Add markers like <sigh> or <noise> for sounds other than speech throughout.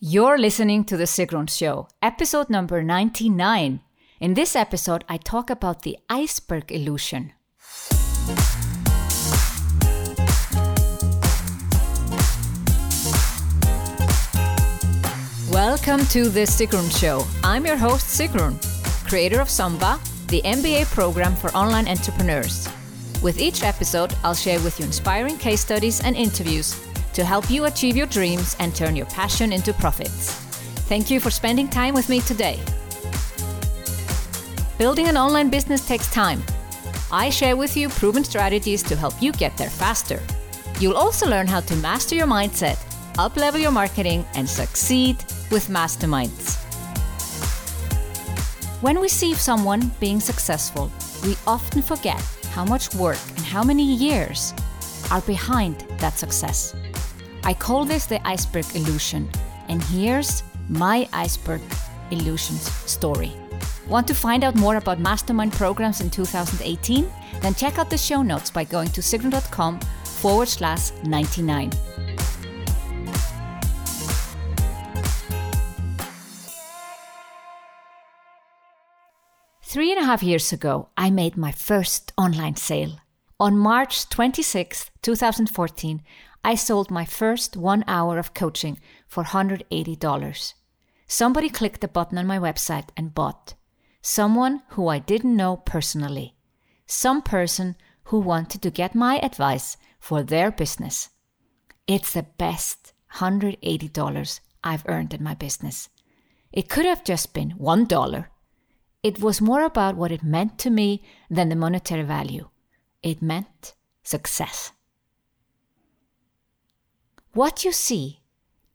You're listening to The Sigrun Show, episode number 99. In this episode, I talk about the iceberg illusion. Welcome to The Sigrun Show. I'm your host, Sigrun, creator of SUMBA, the MBA program for online entrepreneurs. With each episode, I'll share with you inspiring case studies and interviews to help you achieve your dreams and turn your passion into profits. Thank you for spending time with me today. Building an online business takes time. I share with you proven strategies to help you get there faster. You'll also learn how to master your mindset, uplevel your marketing, and succeed with masterminds. When we see someone being successful, we often forget how much work and how many years are behind that success. I call this the iceberg illusion, and here's my iceberg illusions story. Want to find out more about mastermind programs in 2018? Then check out the show notes by going to sigrun.com forward slash 99. Three and a half years ago, I made my first online sale. On March 26, 2014, I sold my first one hour of coaching for $180. Somebody clicked the button on my website and bought. Someone who I didn't know personally. Some person who wanted to get my advice for their business. It's the best $180 I've earned in my business. It could have just been $1. It was more about what it meant to me than the monetary value. It meant success. What you see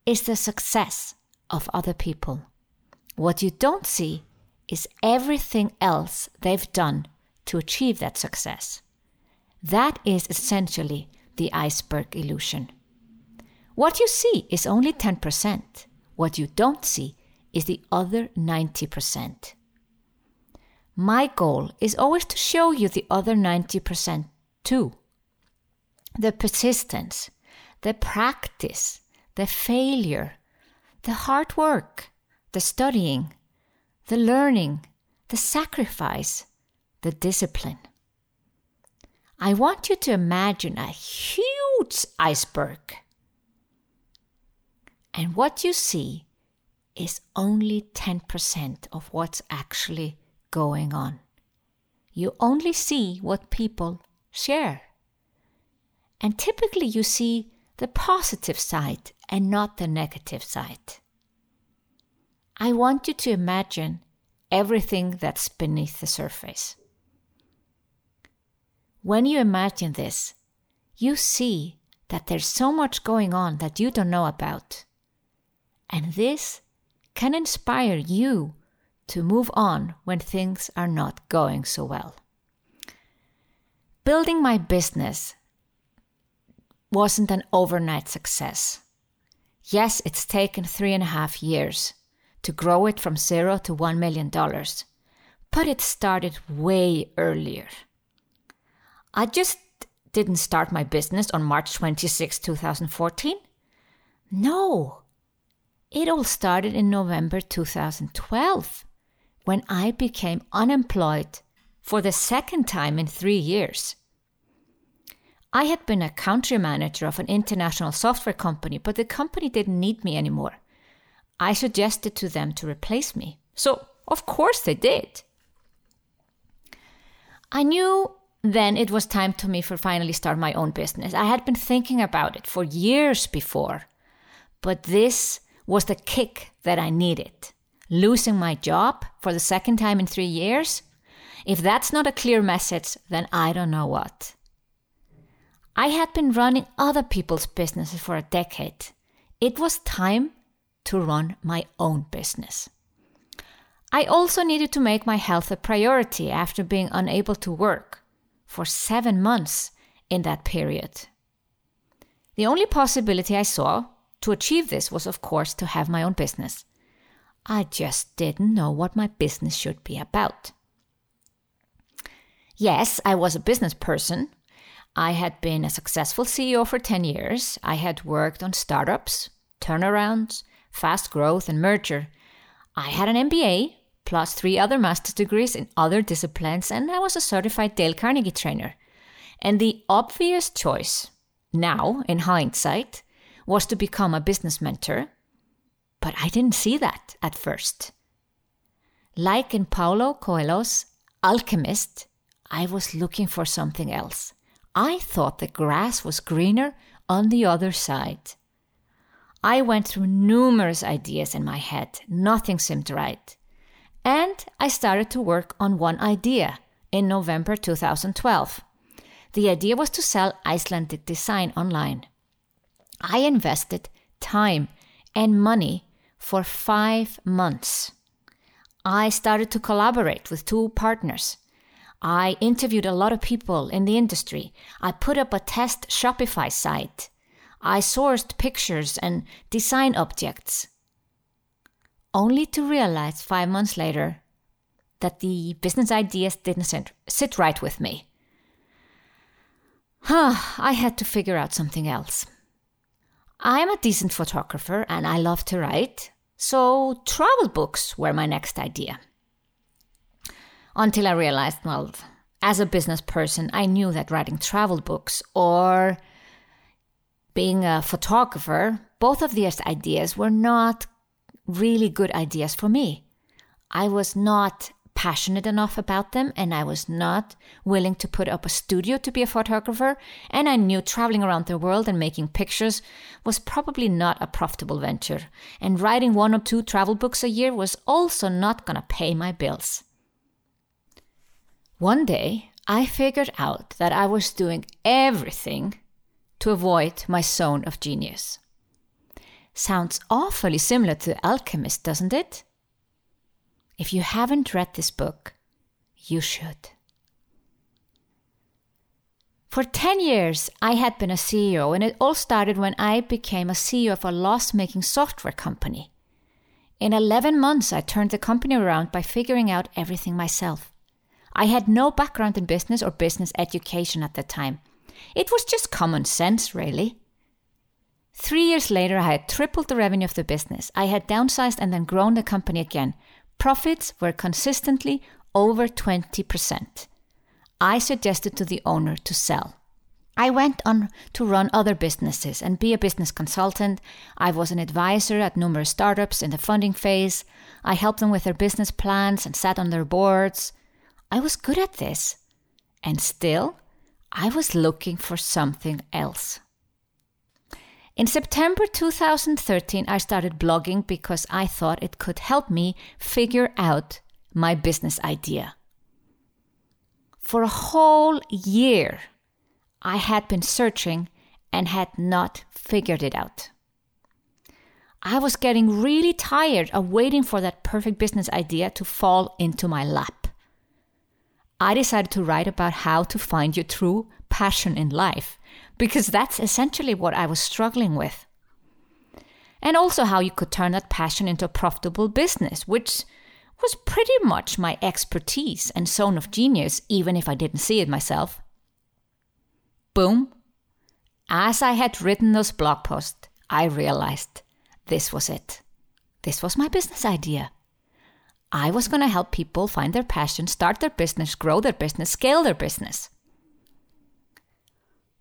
is the success of other people. What you don't see is everything else they've done to achieve that success. That is essentially the iceberg illusion. What you see is only 10%. What you don't see is the other 90%. My goal is always to show you the other 90% too. The persistence, the practice, the failure, the hard work, the studying, the learning, the sacrifice, the discipline. I want you to imagine a huge iceberg. And what you see is only 10% of what's actually going on. You only see what people share. And typically you see the positive side and not the negative side. I want you to imagine everything that's beneath the surface. When you imagine this, you see that there's so much going on that you don't know about. And this can inspire you to move on when things are not going so well. Building my business wasn't an overnight success. Yes, it's taken three and a half years to grow it from zero to $1 million, but it started way earlier. I just didn't start my business on March 26, 2014. No, it all started in November 2012 when I became unemployed for the second time in three years. I had been a country manager of an international software company, but the company didn't need me anymore. I suggested to them to replace me. So, of course, they did. I knew then it was time to me for finally start my own business. I had been thinking about it for years before, but this was the kick that I needed. Losing my job for the second time in three years? If that's not a clear message, then I don't know what. I had been running other people's businesses for a decade. It was time to run my own business. I also needed to make my health a priority after being unable to work for seven months in that period. The only possibility I saw to achieve this was, of course, to have my own business. I just didn't know what my business should be about. Yes, I was a business person, I had been a successful CEO for 10 years. I had worked on startups, turnarounds, fast growth, and merger. I had an MBA plus three other master's degrees in other disciplines, and I was a certified Dale Carnegie trainer. And the obvious choice, now in hindsight, was to become a business mentor. But I didn't see that at first. Like in Paulo Coelho's Alchemist, I was looking for something else. I thought the grass was greener on the other side. I went through numerous ideas in my head, nothing seemed right. And I started to work on one idea in November 2012. The idea was to sell Icelandic design online. I invested time and money for five months. I started to collaborate with two partners. I interviewed a lot of people in the industry. I put up a test Shopify site. I sourced pictures and design objects. Only to realize five months later that the business ideas didn't sit right with me. I had to figure out something else. I'm a decent photographer and I love to write, so travel books were my next idea. Until I realized, well, as a business person, I knew that writing travel books or being a photographer, both of these ideas were not really good ideas for me. I was not passionate enough about them and I was not willing to put up a studio to be a photographer. And I knew traveling around the world and making pictures was probably not a profitable venture. And writing one or two travel books a year was also not going to pay my bills. One day, I figured out that I was doing everything to avoid my zone of genius. Sounds awfully similar to Alchemist, doesn't it? If you haven't read this book, you should. For 10 years, I had been a CEO, and it all started when I became a CEO of a loss making software company. In 11 months, I turned the company around by figuring out everything myself. I had no background in business or business education at the time. It was just common sense, really. Three years later, I had tripled the revenue of the business. I had downsized and then grown the company again, Profits were consistently over 20%. I suggested to the owner to sell. I went on to run other businesses and be a business consultant. I was an advisor at numerous startups in the funding phase. I helped them with their business plans and sat on their boards. I was good at this. And still, I was looking for something else. In September 2013, I started blogging because I thought it could help me figure out my business idea. For a whole year, I had been searching and had not figured it out. I was getting really tired of waiting for that perfect business idea to fall into my lap. I decided to write about how to find your true passion in life because that's essentially what I was struggling with. And also how you could turn that passion into a profitable business, which was pretty much my expertise and zone of genius, even if I didn't see it myself. Boom. As I had written those blog posts, I realized this was it. This was my business idea. I was going to help people find their passion, start their business, grow their business, scale their business.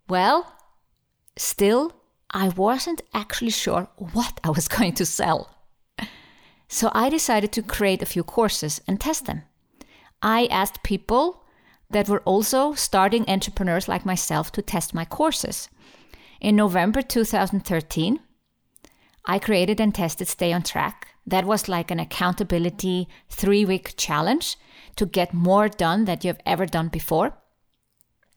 Well, still, I wasn't actually sure what I was <laughs> going to sell. So I decided to create a few courses and test them. I asked people that were also starting entrepreneurs like myself to test my courses. In November 2013, I created and tested Stay on Track. That was like an accountability three week challenge to get more done that you've ever done before.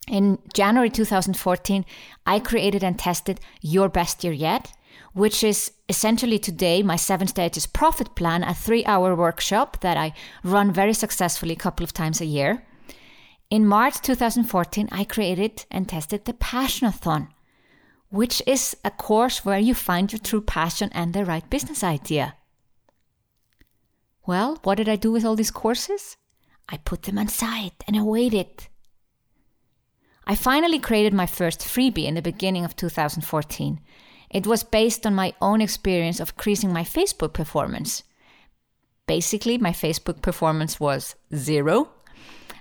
In January 2014, I created and tested Your Best Year Yet, which is essentially today my seven stages profit plan, a three hour workshop that I run very successfully a couple of times a year. In March 2014, I created and tested the Passionathon, which is a course where you find your true passion and the right business idea. Well, what did I do with all these courses? I put them aside and I waited. I finally created my first freebie in the beginning of 2014. It was based on my own experience of increasing my Facebook performance. Basically, my Facebook performance was zero.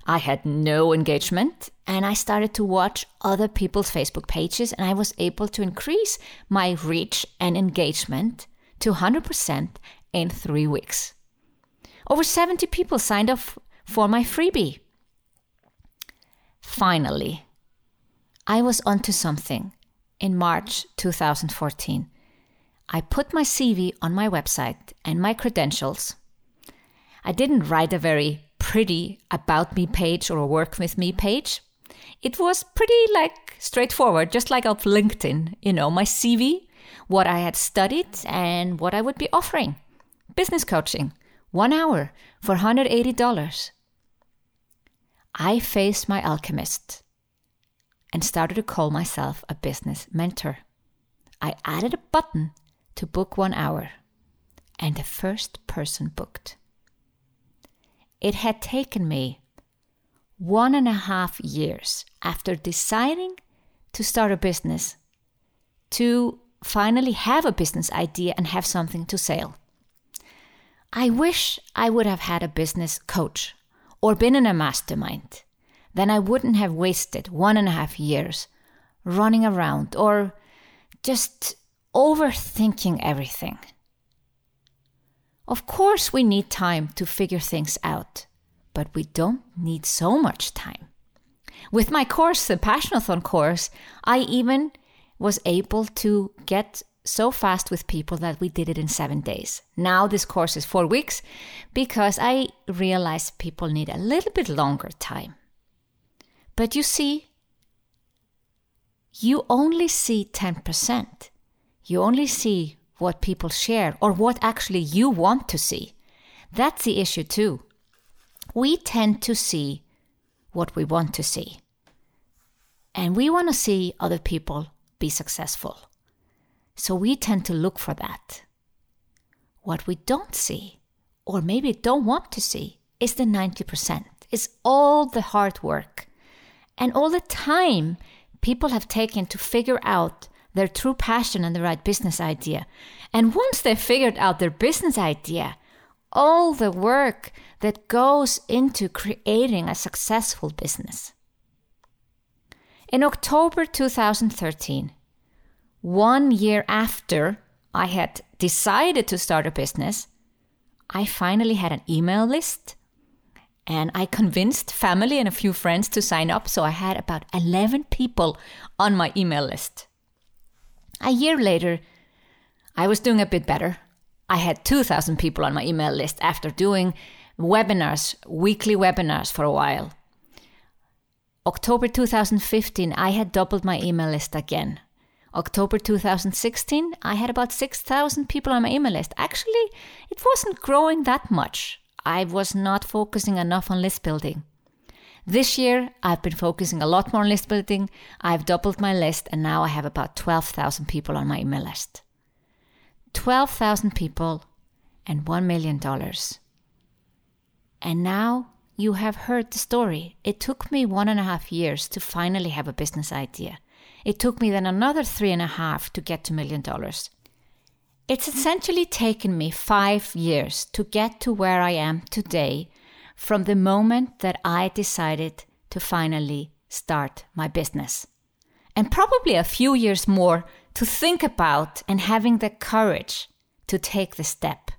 I had no engagement, and I started to watch other people's Facebook pages, and I was able to increase my reach and engagement to 100% in three weeks. Over 70 people signed up for my freebie. Finally, I was onto something in March 2014. I put my CV on my website and my credentials. I didn't write a very pretty about me page or a work with me page. It was pretty like straightforward, just like of LinkedIn, you know, my CV, what I had studied and what I would be offering. Business coaching, one hour for $180. I faced my alchemist and started to call myself a business mentor. I added a button to book one hour, and the first person booked. It had taken me one and a half years after deciding to start a business to finally have a business idea and have something to sell. I wish I would have had a business coach or been in a mastermind then I wouldn't have wasted one and a half years running around or just overthinking everything. Of course, we need time to figure things out, but we don't need so much time. With my course, the Passionathon course, I even was able to get so fast with people that we did it in seven days. Now this course is four weeks because I realized people need a little bit longer time. But you see, you only see 10%. You only see what people share or what actually you want to see. That's the issue, too. We tend to see what we want to see. And we want to see other people be successful. So we tend to look for that. What we don't see, or maybe don't want to see, is the 90%. It's all the hard work and all the time people have taken to figure out their true passion and the right business idea. And once they've figured out their business idea, all the work that goes into creating a successful business. In October 2013, one year after I had decided to start a business, I finally had an email list and I convinced family and a few friends to sign up. So I had about 11 people on my email list. A year later, I was doing a bit better. I had 2,000 people on my email list after doing webinars, weekly webinars for a while. October 2015, I had doubled my email list again. October 2016, I had about 6,000 people on my email list. Actually, it wasn't growing that much. I was not focusing enough on list building. This year, I've been focusing a lot more on list building. I've doubled my list, and now I have about 12,000 people on my email list. 12,000 people and $1 million. And now you have heard the story. It took me one and a half years to finally have a business idea. It took me then another three and a half to get to million dollars. It's essentially taken me five years to get to where I am today from the moment that I decided to finally start my business. And probably a few years more to think about and having the courage to take the step.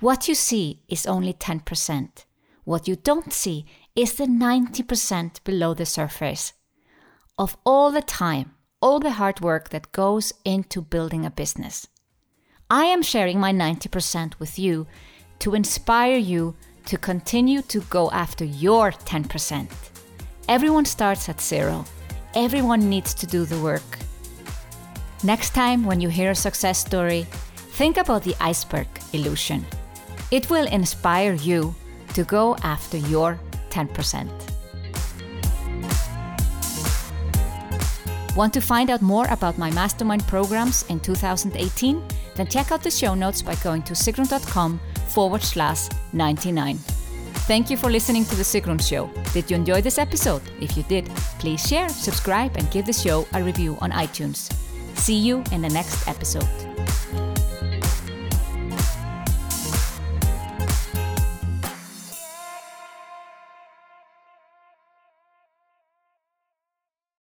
What you see is only 10%. What you don't see is the 90% below the surface of all the time all the hard work that goes into building a business. I am sharing my 90% with you to inspire you to continue to go after your 10%. Everyone starts at zero. Everyone needs to do the work. Next time, when you hear a success story, think about the iceberg illusion. It will inspire you to go after your 10%. Want to find out more about my mastermind programs in 2018? Then check out the show notes by going to sigrun.com forward slash 99. Thank you for listening to The Sigrun Show. Did you enjoy this episode? If you did, please share, subscribe, and give the show a review on iTunes. See you in the next episode.